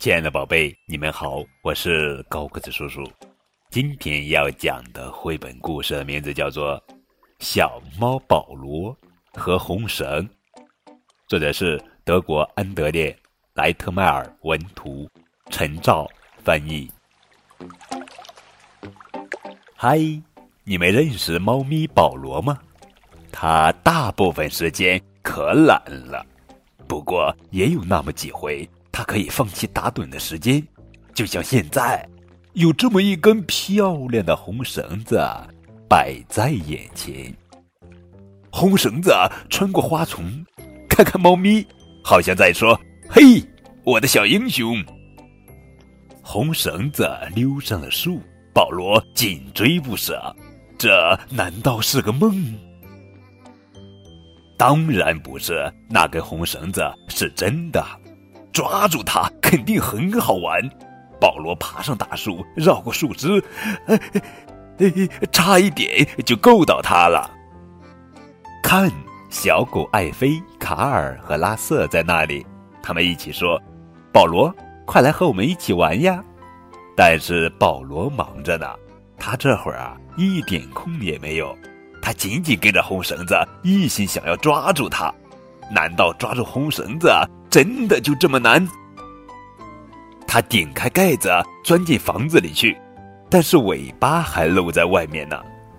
亲爱的宝贝，你们好，我是高个子叔叔。今天要讲的绘本故事的名字叫做《小猫保罗和红绳》，作者是德国安德烈·莱特迈尔文图，陈照翻译。嗨，你们认识猫咪保罗吗？他大部分时间可懒了，不过也有那么几回，他可以放弃打盹的时间，就像现在，有这么一根漂亮的红绳子摆在眼前。红绳子穿过花丛，看看猫咪，好像在说：“嘿，我的小英雄。”红绳子溜上了树，保罗紧追不舍。这难道是个梦？当然不是，那根红绳子是真的，抓住它肯定很好玩。保罗爬上大树，绕过树枝，差一点就够到它了。看，小狗艾菲、卡尔和拉瑟在那里，他们一起说：“保罗，快来和我们一起玩呀！”但是保罗忙着呢，他这会儿啊一点空也没有。他紧紧跟着红绳子，一心想要抓住它。难道抓住红绳子真的就这么难？他顶开盖子，钻进房子里去，但是尾巴还露在外面呢。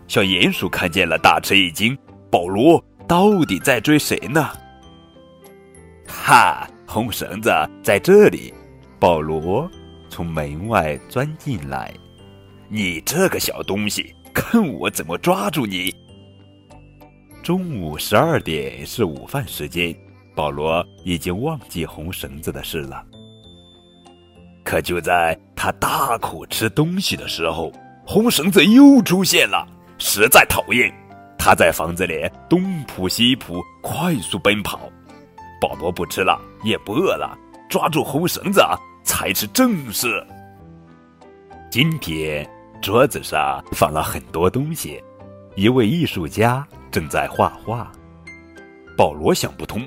小鼹鼠看见了，大吃一惊：“保罗到底在追谁呢？”哈，红绳子在这里。保罗从门外钻进来：“你这个小东西，看我怎么抓住你！”中午十二点是午饭时间，保罗已经忘记红绳子的事了。可就在他大口吃东西的时候，红绳子又出现了，实在讨厌。他在房子里东扑西扑，快速奔跑。保罗不吃了，也不饿了，抓住红绳子才是正事。今天桌子上放了很多东西，一位艺术家。正在画画，保罗想不通，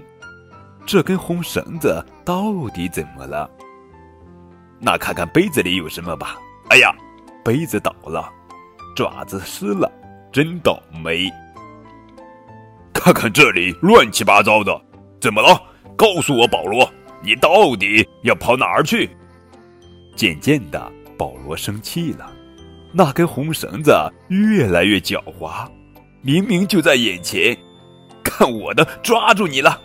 这根红绳子到底怎么了？那看看杯子里有什么吧。哎呀，杯子倒了，爪子湿了，真倒霉。看看这里乱七八糟的，怎么了？告诉我，保罗，你到底要跑哪儿去？渐渐的，保罗生气了，那根红绳子越来越狡猾。明明就在眼前，看我的，抓住你了！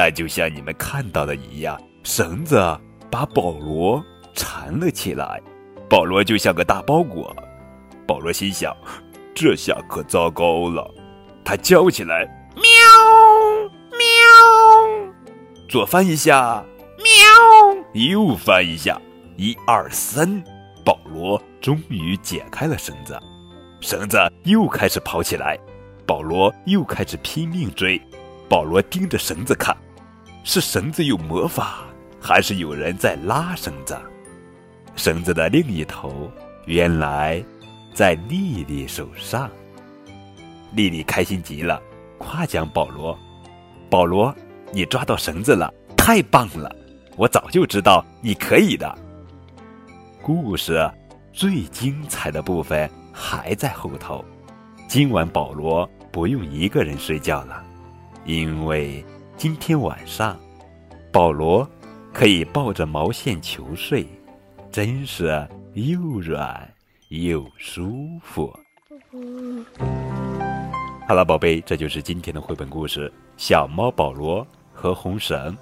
但就像你们看到的一样，绳子把保罗缠了起来，保罗就像个大包裹。保罗心想：这下可糟糕了！他叫起来：“喵喵！”左翻一下，喵！右翻一下，一二三，保罗终于解开了绳子。绳子又开始跑起来，保罗又开始拼命追。保罗盯着绳子看，是绳子有魔法，还是有人在拉绳子？绳子的另一头原来在丽丽手上。丽丽开心极了，夸奖保罗：“保罗，你抓到绳子了，太棒了！我早就知道你可以的。”故事最精彩的部分。还在后头。今晚保罗不用一个人睡觉了，因为今天晚上保罗可以抱着毛线球睡，真是又软又舒服。好了，宝贝，这就是今天的绘本故事《小猫保罗和红绳》。